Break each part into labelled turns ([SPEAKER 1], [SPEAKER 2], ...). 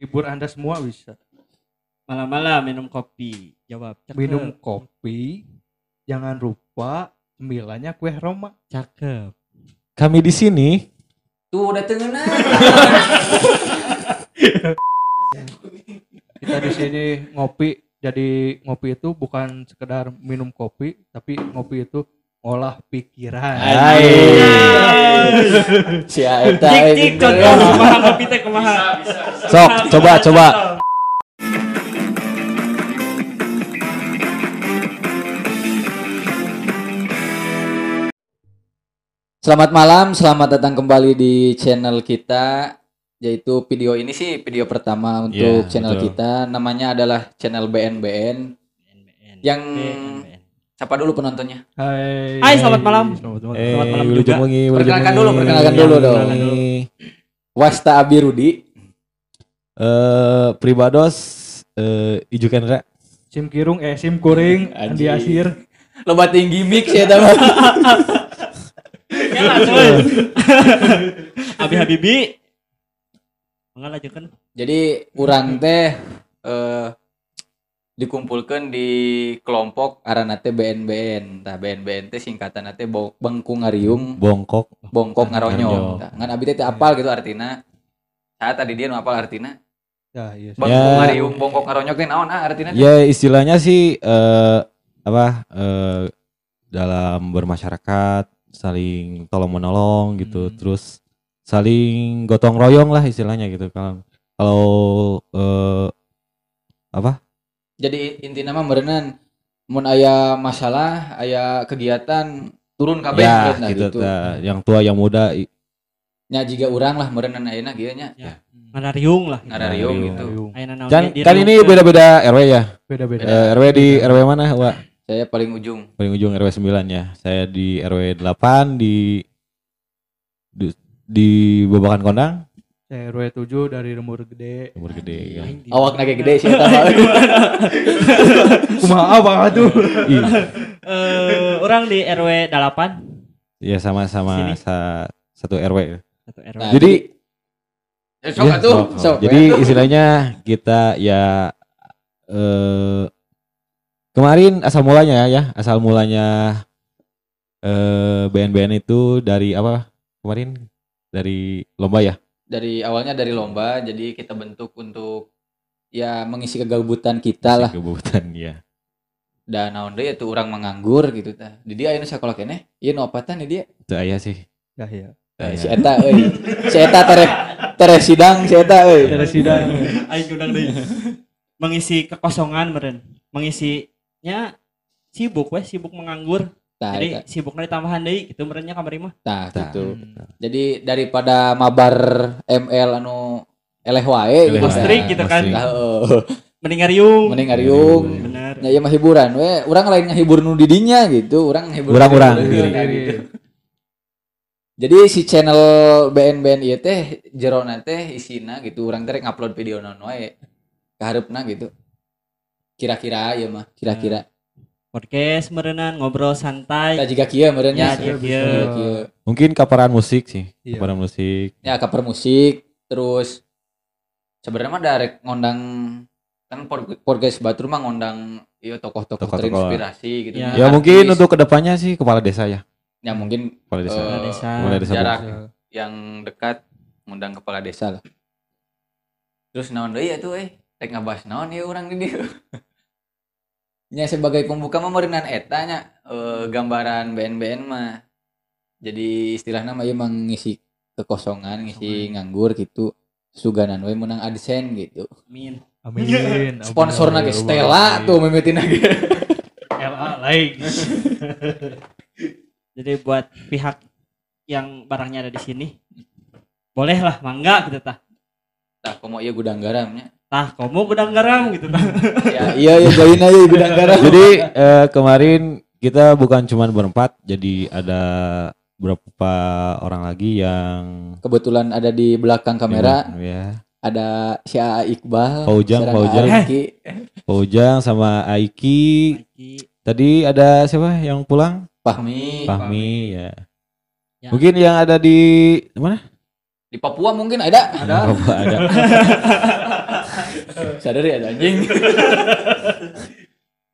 [SPEAKER 1] hibur anda semua bisa
[SPEAKER 2] Malam-malam minum kopi. Jawab. Cakep.
[SPEAKER 1] minum kopi jangan lupa cemilannya kue Roma
[SPEAKER 2] Cakep.
[SPEAKER 3] Kami di sini
[SPEAKER 4] Tuh udah tengenah.
[SPEAKER 1] kita di sini ngopi jadi ngopi itu bukan sekedar minum kopi tapi ngopi itu olah pikiran
[SPEAKER 3] Hai.
[SPEAKER 4] si
[SPEAKER 2] Cik cik kumaha kopi teh kumaha.
[SPEAKER 3] Sok, coba coba.
[SPEAKER 4] Selamat malam, selamat datang kembali di channel kita yaitu video ini sih video pertama untuk
[SPEAKER 3] Iya,
[SPEAKER 4] channel
[SPEAKER 3] betul.
[SPEAKER 4] kita namanya adalah channel BNBN yang siapa dulu penontonnya
[SPEAKER 1] Hai
[SPEAKER 2] Hai, selamat malam.
[SPEAKER 1] selamat malam
[SPEAKER 3] Eh,
[SPEAKER 2] Selamat malam juga.
[SPEAKER 4] Perkenalkan dulu, perkenalkan dulu dong. Wasta Abirudi
[SPEAKER 3] Eh, Pribados eh Iju Kendra.
[SPEAKER 1] sim kirung eh sim kuring Andi. Asir
[SPEAKER 4] loba tinggi mix ya tahu
[SPEAKER 2] Ya langsung. Abi Habibi. Enggak lanjutkan.
[SPEAKER 4] jadi urang teh eh dikumpulkan di kelompok arana teh BNBN tah BNBN teh singkatan teh Bo- Bengkungariung
[SPEAKER 3] Bongkok.
[SPEAKER 4] bongkok
[SPEAKER 3] Ngaronyo.
[SPEAKER 4] ngan abi teh teh apal gitu artina saat tadi dia apal artina
[SPEAKER 1] ya iya
[SPEAKER 4] Bengkungariung bongkok ngaronyo teh naon ah artina teh?
[SPEAKER 3] Ya istilahnya sih eh apa eh dalam bermasyarakat saling tolong menolong gitu.
[SPEAKER 1] Hmm.
[SPEAKER 3] terus saling gotong royong lah istilahnya gitu. Kalau kalau eh apa
[SPEAKER 4] jadi intinya mah merenan mun aya masalah aya kegiatan turun kabeh
[SPEAKER 3] ya
[SPEAKER 4] nah,
[SPEAKER 3] gitu,
[SPEAKER 4] gitu.
[SPEAKER 3] tah. yang tua yang muda
[SPEAKER 4] nya jiga urang lah merenan ayeuna kieu nya
[SPEAKER 2] Ya. Ngadariung lah.
[SPEAKER 4] ngarariung
[SPEAKER 3] Ngarariung.
[SPEAKER 4] gitu
[SPEAKER 2] Ayeuna naon
[SPEAKER 3] kan kan ini beda-beda RW ya
[SPEAKER 1] beda beda
[SPEAKER 4] Beda.
[SPEAKER 3] Eh, RW di RW mana Wak?
[SPEAKER 4] saya paling ujung
[SPEAKER 3] paling ujung RW 9 ya. Saya di RW 8 di di, di Babakan Kondang,
[SPEAKER 1] saya RW 7 dari Remur Gede
[SPEAKER 3] umur gede ya.
[SPEAKER 4] Awak nage gede sih eta mah.
[SPEAKER 1] kumaha apa tuh
[SPEAKER 2] Eh, orang di RW 8
[SPEAKER 3] ya sama-sama sa- satu RW.
[SPEAKER 2] satu RW.
[SPEAKER 4] Nah,
[SPEAKER 3] Jadi
[SPEAKER 4] Eh, sok
[SPEAKER 3] ya,
[SPEAKER 4] atuh,
[SPEAKER 3] sok, sok.
[SPEAKER 4] sok.
[SPEAKER 3] Jadi istilahnya kita ya eh kemarin asal mulanya ya, asal mulanya eh BNBN itu dari apa? Kemarin dari lomba ya.
[SPEAKER 4] Dari awalnya dari lomba jadi kita bentuk untuk ya mengisi kegabutan kita lah
[SPEAKER 3] Kebutuhan ya.
[SPEAKER 4] dan naon deui itu orang menganggur gitu tah di dia ayeuna sakola keneh ieu nu opatan di dia
[SPEAKER 3] Itu aya sih.
[SPEAKER 1] ya ya
[SPEAKER 3] Aya.
[SPEAKER 4] si eta euy si eta terek terek sidang si eta euy
[SPEAKER 1] dari sidang
[SPEAKER 2] Aing udang deui. Mengisi kekosongan meren. Mengisinya sibuk weh, sibuk menganggur.
[SPEAKER 4] Tah
[SPEAKER 2] Jadi
[SPEAKER 4] eta.
[SPEAKER 2] sibuknya ditambahan deui gitu merennya kamari mah.
[SPEAKER 4] tah
[SPEAKER 3] Tah.
[SPEAKER 4] gitu jadi daripada mabar ML anu eleh wae gitu
[SPEAKER 2] gitu kan.
[SPEAKER 4] Tah, heuh.
[SPEAKER 2] Mending ngariung.
[SPEAKER 4] mending ngariung
[SPEAKER 2] Bener.
[SPEAKER 4] Ya iya mah hiburan we, urang lain ngehibur nu didinya gitu, urang ngehibur
[SPEAKER 3] Urang-urang.
[SPEAKER 4] urang
[SPEAKER 1] diri.
[SPEAKER 4] gitu. Jadi si channel BNBN ieu teh jerona teh isina gitu, urang teh ngupload video naon wae ka hareupna gitu. Kira-kira ya mah, kira-kira.
[SPEAKER 2] Podcast merenan ngobrol
[SPEAKER 4] Kita
[SPEAKER 2] santai.
[SPEAKER 4] juga kieu meureunnya.
[SPEAKER 2] Ya, kieu,
[SPEAKER 4] Kieu,
[SPEAKER 2] kieu.
[SPEAKER 4] kieu.
[SPEAKER 3] Mungkin kaparan musik sih.
[SPEAKER 1] Iya.
[SPEAKER 3] Kaparan musik.
[SPEAKER 4] Ya cover musik, terus sebenarnya mah direct ngondang kan pod- podcast Batur mah ngondang ieu tokoh-tokoh terinspirasi gitu.
[SPEAKER 2] Ya.
[SPEAKER 3] Ya
[SPEAKER 4] Artis.
[SPEAKER 3] mungkin untuk ke depannya sih kepala desa ya.
[SPEAKER 4] ya mungkin
[SPEAKER 3] Kepala desa.
[SPEAKER 2] Kepala desa.
[SPEAKER 3] Kepala desa
[SPEAKER 4] jarak
[SPEAKER 1] Ya.
[SPEAKER 4] yang dekat ngundang kepala desa lah. Terus naon deui atuh eh rek ngabahas naon ieu urang di dieu. Nya sebagai pembuka mah meureunnan eta nya eh, gambaran BNBN mah. Jadi istilahnya mah ieu mengisi kekosongan, ngisi nganggur gitu. Suganan we menang AdSense gitu.
[SPEAKER 2] Amin.
[SPEAKER 1] amin
[SPEAKER 4] Sponsorna ge Stella tuh mimitina ge.
[SPEAKER 1] LA lain
[SPEAKER 2] Jadi buat pihak yang barangnya ada di sini boleh lah mangga gitu tah.
[SPEAKER 4] Tah komo ieu gudang garamnya.
[SPEAKER 2] Tah, kamu gudang garam gitu.
[SPEAKER 4] Ya iya ya join aja gudang garam.
[SPEAKER 3] Jadi eh, kemarin kita bukan cuma berempat, jadi ada beberapa orang lagi yang
[SPEAKER 4] Kebetulan ada di belakang kamera
[SPEAKER 3] ya.
[SPEAKER 4] ada si A Iqbal,
[SPEAKER 3] Paujang, Paujang.
[SPEAKER 4] Ariki.
[SPEAKER 3] Paujang sama Aiki. Tadi ada siapa yang pulang?
[SPEAKER 4] Fahmi.
[SPEAKER 3] Fahmi ya.
[SPEAKER 2] Ya.
[SPEAKER 3] Mungkin yang ada di mana?
[SPEAKER 4] Di Papua mungkin ada.
[SPEAKER 1] ada
[SPEAKER 3] Apa ada.
[SPEAKER 4] Sadar ya anjing.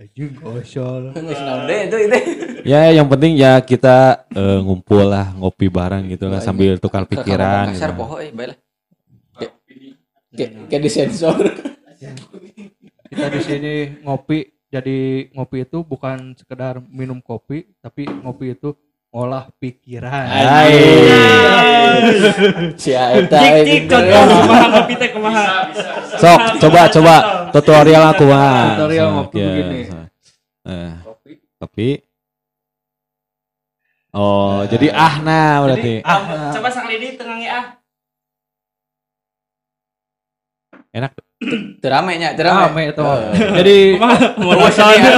[SPEAKER 1] Anjing gosol.
[SPEAKER 4] Itu itu.
[SPEAKER 3] Ya yang penting ya kita eh, ngumpul lah ngopi bareng gitu lah sambil tukar pikiran.
[SPEAKER 4] Kasar
[SPEAKER 3] gitu.
[SPEAKER 4] eh bae lah. Kayak kayak disensor.
[SPEAKER 1] Kita di sini ngopi jadi ngopi itu bukan sekedar minum kopi tapi ngopi itu olah pikiran.
[SPEAKER 3] Hai.
[SPEAKER 4] Si Aeta
[SPEAKER 2] Cik
[SPEAKER 4] eh,
[SPEAKER 2] cik
[SPEAKER 4] pinter
[SPEAKER 2] contoh kumaha ngopi teh kumaha.
[SPEAKER 3] Sok coba coba tutorial aku mah.
[SPEAKER 1] Tutorial ngopi
[SPEAKER 3] ya.
[SPEAKER 1] begini.
[SPEAKER 3] Eh, kopi. Oh, jadi ah nah berarti.
[SPEAKER 2] Ah, coba sekali ini tengah ah.
[SPEAKER 3] Enak.
[SPEAKER 4] Terame nya, terame.
[SPEAKER 1] Rame itu.
[SPEAKER 4] Eh.
[SPEAKER 1] Jadi?
[SPEAKER 2] Mau
[SPEAKER 4] seninya.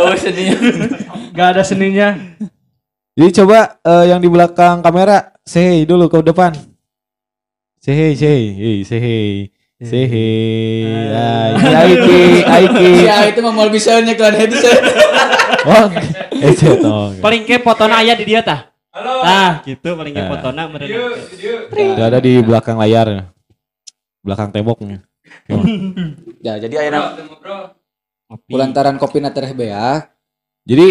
[SPEAKER 4] Oh, seninya.
[SPEAKER 1] nggak ada seninya.
[SPEAKER 3] Jadi coba eh, yang di belakang kamera say hey dulu ke depan. Say hey, say hey, hey, say hey. Say hey. Ini Aiki, Aiki.
[SPEAKER 4] Aeta itu mah mau bisa nyekelan headset.
[SPEAKER 3] Oh, eh toh.
[SPEAKER 2] Paling ke fotona aya di dia tah. Halo. Tah, gitu paling ke fotona meureun.
[SPEAKER 3] Itu ada di belakang layar. Belakang tembok.
[SPEAKER 4] Ya, jadi ayeuna kulantaran kopi na tereh beak.
[SPEAKER 3] Jadi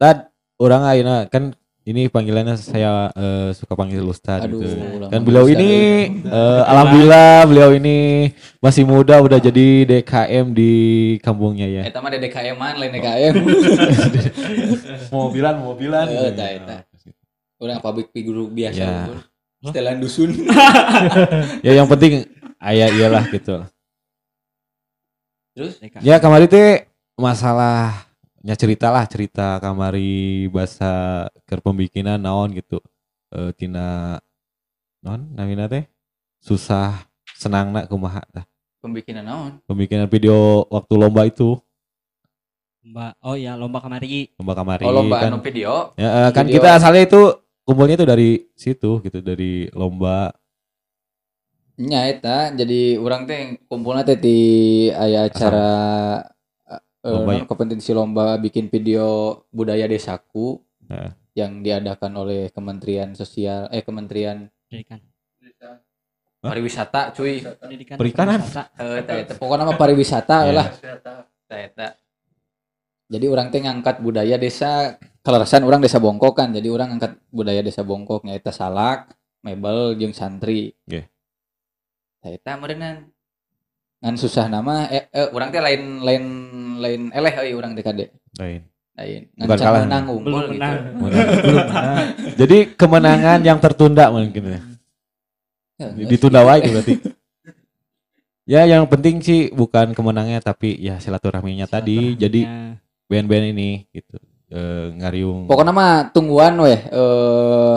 [SPEAKER 3] tad orang ayeuna kan ini panggilannya saya eh, suka panggil
[SPEAKER 4] Aduh,
[SPEAKER 3] gitu. Dan beliau ini eh, alhamdulillah beliau ini masih muda udah jadi DKM di kampungnya ya.
[SPEAKER 4] Eta mah DKM-an lain DKM.
[SPEAKER 3] Mobilan, mobilan.
[SPEAKER 4] Eh, eta, eta. Urang pabrik figur biasa.
[SPEAKER 3] Ya.
[SPEAKER 4] Setelan dusun.
[SPEAKER 3] Ya yang penting ayah iyalah gitu.
[SPEAKER 4] Terus
[SPEAKER 3] Ya kemarin teh masalahnya cerita lah cerita kamari bahasa kerpembikinan naon gitu. Eh tina non namina teh susah senang nak kumaha tah.
[SPEAKER 4] pembikinan naon?
[SPEAKER 3] Pembikinan video waktu lomba itu
[SPEAKER 2] Lomba. Oh ya, lomba kamari.
[SPEAKER 3] lomba kamari
[SPEAKER 4] Oh, lomba
[SPEAKER 3] kan.
[SPEAKER 4] anu video.
[SPEAKER 3] Ya, eh, kan
[SPEAKER 4] Video.
[SPEAKER 3] kita asalnya itu kumpulnya itu dari situ gitu dari lomba.
[SPEAKER 4] Nya eta jadi urang teh kumpulna teh di aya acara eh,
[SPEAKER 3] Lomba
[SPEAKER 4] non kompetisi lomba bikin video budaya desaku
[SPEAKER 3] Heeh.
[SPEAKER 4] yang diadakan oleh Kementerian Sosial eh Kementerian
[SPEAKER 2] Pendidikan.
[SPEAKER 4] Pariwisata cuy.
[SPEAKER 2] Pendidikan.
[SPEAKER 3] Perikanan.
[SPEAKER 4] Eh pokoknya mah pariwisata
[SPEAKER 3] Iya.
[SPEAKER 4] lah. Eta. Jadi orang teh ngangkat budaya desa kelarasan orang desa Bongkok kan. Jadi orang ngangkat budaya desa Bongkok nyaeta salak, mebel jeung santri.
[SPEAKER 3] Oke.
[SPEAKER 4] Eta meureunnan. Ngan susah nama eh, eh urang teh lain lain lain eleh euy urang teh kade.
[SPEAKER 3] Lain.
[SPEAKER 4] Lain.
[SPEAKER 3] Bukan
[SPEAKER 4] Ngan
[SPEAKER 3] kalah.
[SPEAKER 4] can menang unggul
[SPEAKER 2] Belum
[SPEAKER 4] gitu.
[SPEAKER 2] menang.
[SPEAKER 1] Belum ada.
[SPEAKER 3] Jadi kemenangan yang tertunda mungkin ya.
[SPEAKER 4] Ya,
[SPEAKER 3] Ditunda wae berarti. Ya yang penting sih bukan kemenangnya tapi ya silaturahminya tadi. Jadi
[SPEAKER 2] Ya.
[SPEAKER 3] band-band ini gitu eh, ngariung
[SPEAKER 4] Pokoknya mah tungguan weh eh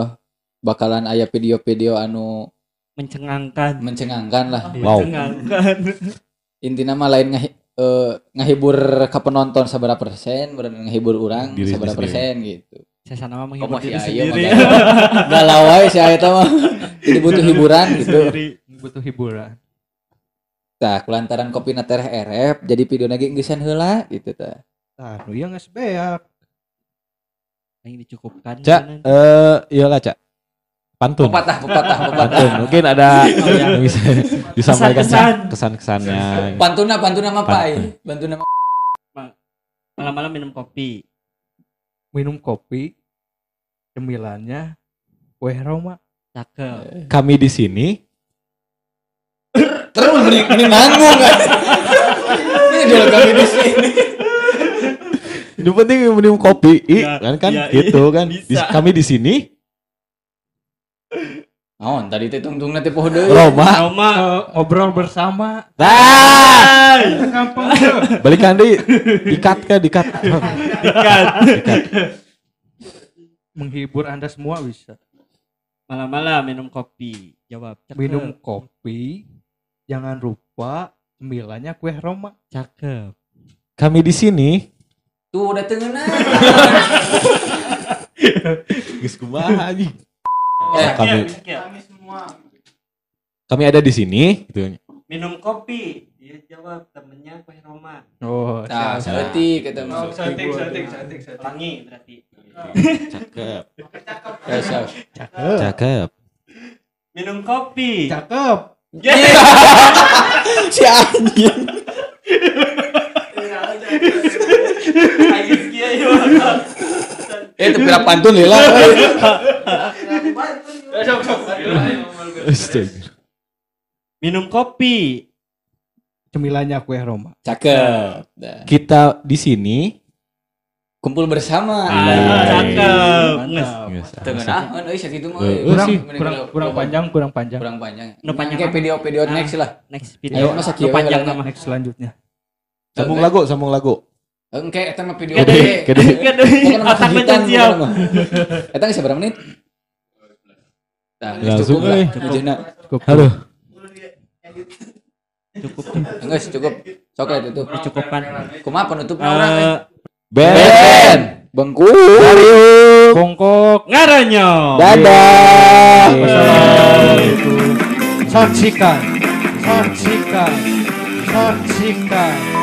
[SPEAKER 4] bakalan aya video-video anu
[SPEAKER 2] mencengangkan.
[SPEAKER 4] mencengangkan lah.
[SPEAKER 3] Wow.
[SPEAKER 2] Mencengangkan.
[SPEAKER 4] intinya mah lain ngahi, eh, ngahibur ke penonton seberapa persen bener ngahibur orang
[SPEAKER 3] Diri
[SPEAKER 4] seberapa persen gitu
[SPEAKER 2] Saya sana mah menghibur diri sendiri.
[SPEAKER 4] galau wae si Aeta mah jadi butuh hiburan gitu
[SPEAKER 1] butuh hiburan.
[SPEAKER 4] tah kulantaran kopi na tereh erep jadi video lagi ngeusan heula gitu tah
[SPEAKER 1] Nah, nu yang geus beak.
[SPEAKER 2] Yang dicukupkan.
[SPEAKER 3] Cak eh iyalah Cak pantun.
[SPEAKER 4] Pepatah pepatah pepatah.
[SPEAKER 3] Pantun. Mungkin ada
[SPEAKER 2] Oh, ya.
[SPEAKER 3] yang bisa disampaikan
[SPEAKER 2] Kesan-kesan.
[SPEAKER 3] kesan-kesannya.
[SPEAKER 4] Pantuna pantuna mah pai pantuna mah
[SPEAKER 2] Malam-malam minum kopi.
[SPEAKER 1] Minum kopi. Cemilannya kue Roma.
[SPEAKER 2] Cakep.
[SPEAKER 3] kami di sini.
[SPEAKER 4] Terus mending mending nanggung kan ini dulu kami di sini.
[SPEAKER 3] Yang penting minum kopi i,
[SPEAKER 2] Ya,
[SPEAKER 3] kan kan?
[SPEAKER 2] ya,
[SPEAKER 3] gitu
[SPEAKER 2] iya,
[SPEAKER 3] kan? Di- kami di sini
[SPEAKER 4] naon tadi teh tungtung nanti poho deui
[SPEAKER 3] Roma
[SPEAKER 2] Roma.
[SPEAKER 1] Ngobrol bersama.
[SPEAKER 3] ah
[SPEAKER 1] Gampang.
[SPEAKER 3] balikan deh dikat ke dikat
[SPEAKER 2] Ikan.
[SPEAKER 1] Menghibur Anda semua bisa.
[SPEAKER 2] Malam-malam minum kopi. Jawab. Cakep.
[SPEAKER 1] Minum kopi. Jangan lupa cemilannya kue Roma.
[SPEAKER 2] Cakep.
[SPEAKER 3] kami di sini
[SPEAKER 4] tuh udah tengenah
[SPEAKER 3] geus kumaha anjing
[SPEAKER 4] eh
[SPEAKER 3] kami
[SPEAKER 2] Kami
[SPEAKER 3] kami ada di sini gitu
[SPEAKER 2] minum kopi. Dia jawab temennya kue Roma.
[SPEAKER 1] Oh,
[SPEAKER 4] nah
[SPEAKER 1] Oh,
[SPEAKER 4] masuk
[SPEAKER 1] setting, setting, setting, setting.
[SPEAKER 2] Pelangi berarti.
[SPEAKER 3] cakep
[SPEAKER 4] Ya, siap.
[SPEAKER 1] Cakep.
[SPEAKER 3] cakep
[SPEAKER 2] Minum kopi.
[SPEAKER 1] Cakep.
[SPEAKER 3] si anjing.
[SPEAKER 4] Eh, itu pira pantun lila.
[SPEAKER 3] Astaga.
[SPEAKER 2] Minum kopi.
[SPEAKER 1] Cemilannya kue Roma.
[SPEAKER 4] Cakep.
[SPEAKER 3] Kita di sini
[SPEAKER 4] Kumpul bersama.
[SPEAKER 2] Ah, cakep.
[SPEAKER 4] Tengah ah, kan euy sakitu mah.
[SPEAKER 3] Eh.
[SPEAKER 1] Kurang, kurang, panjang, kurang panjang.
[SPEAKER 4] Kurang panjang.
[SPEAKER 2] Nu panjang
[SPEAKER 4] Kayak
[SPEAKER 2] apa?
[SPEAKER 4] video-video
[SPEAKER 2] Ah.
[SPEAKER 4] next lah.
[SPEAKER 2] Next
[SPEAKER 4] Ayo,
[SPEAKER 2] video.
[SPEAKER 4] masa
[SPEAKER 2] Nu
[SPEAKER 4] kieu
[SPEAKER 2] panjang nama.
[SPEAKER 1] Next selanjutnya.
[SPEAKER 3] sambung lagu, sambung lagu.
[SPEAKER 4] Engke eta mah video
[SPEAKER 2] Gede,
[SPEAKER 4] gede.
[SPEAKER 2] Otak mencan siap.
[SPEAKER 4] Eta geus berapa menit? Nah,
[SPEAKER 3] Langsung,
[SPEAKER 4] cukup lah.
[SPEAKER 3] euy.
[SPEAKER 4] Ujungna.
[SPEAKER 1] Cukup.
[SPEAKER 3] Halo.
[SPEAKER 2] Cukup.
[SPEAKER 4] Geus cukup. Sok lah tutup.
[SPEAKER 2] Dicukupkan.
[SPEAKER 4] Kumaha penutupna urang? eh?
[SPEAKER 2] Eh,
[SPEAKER 3] Ben.
[SPEAKER 4] Bengku.
[SPEAKER 1] Bongkok.
[SPEAKER 2] ngaranyo.
[SPEAKER 3] Dadah.
[SPEAKER 1] Wassalamualaikum. Saksikan, saksikan, saksikan.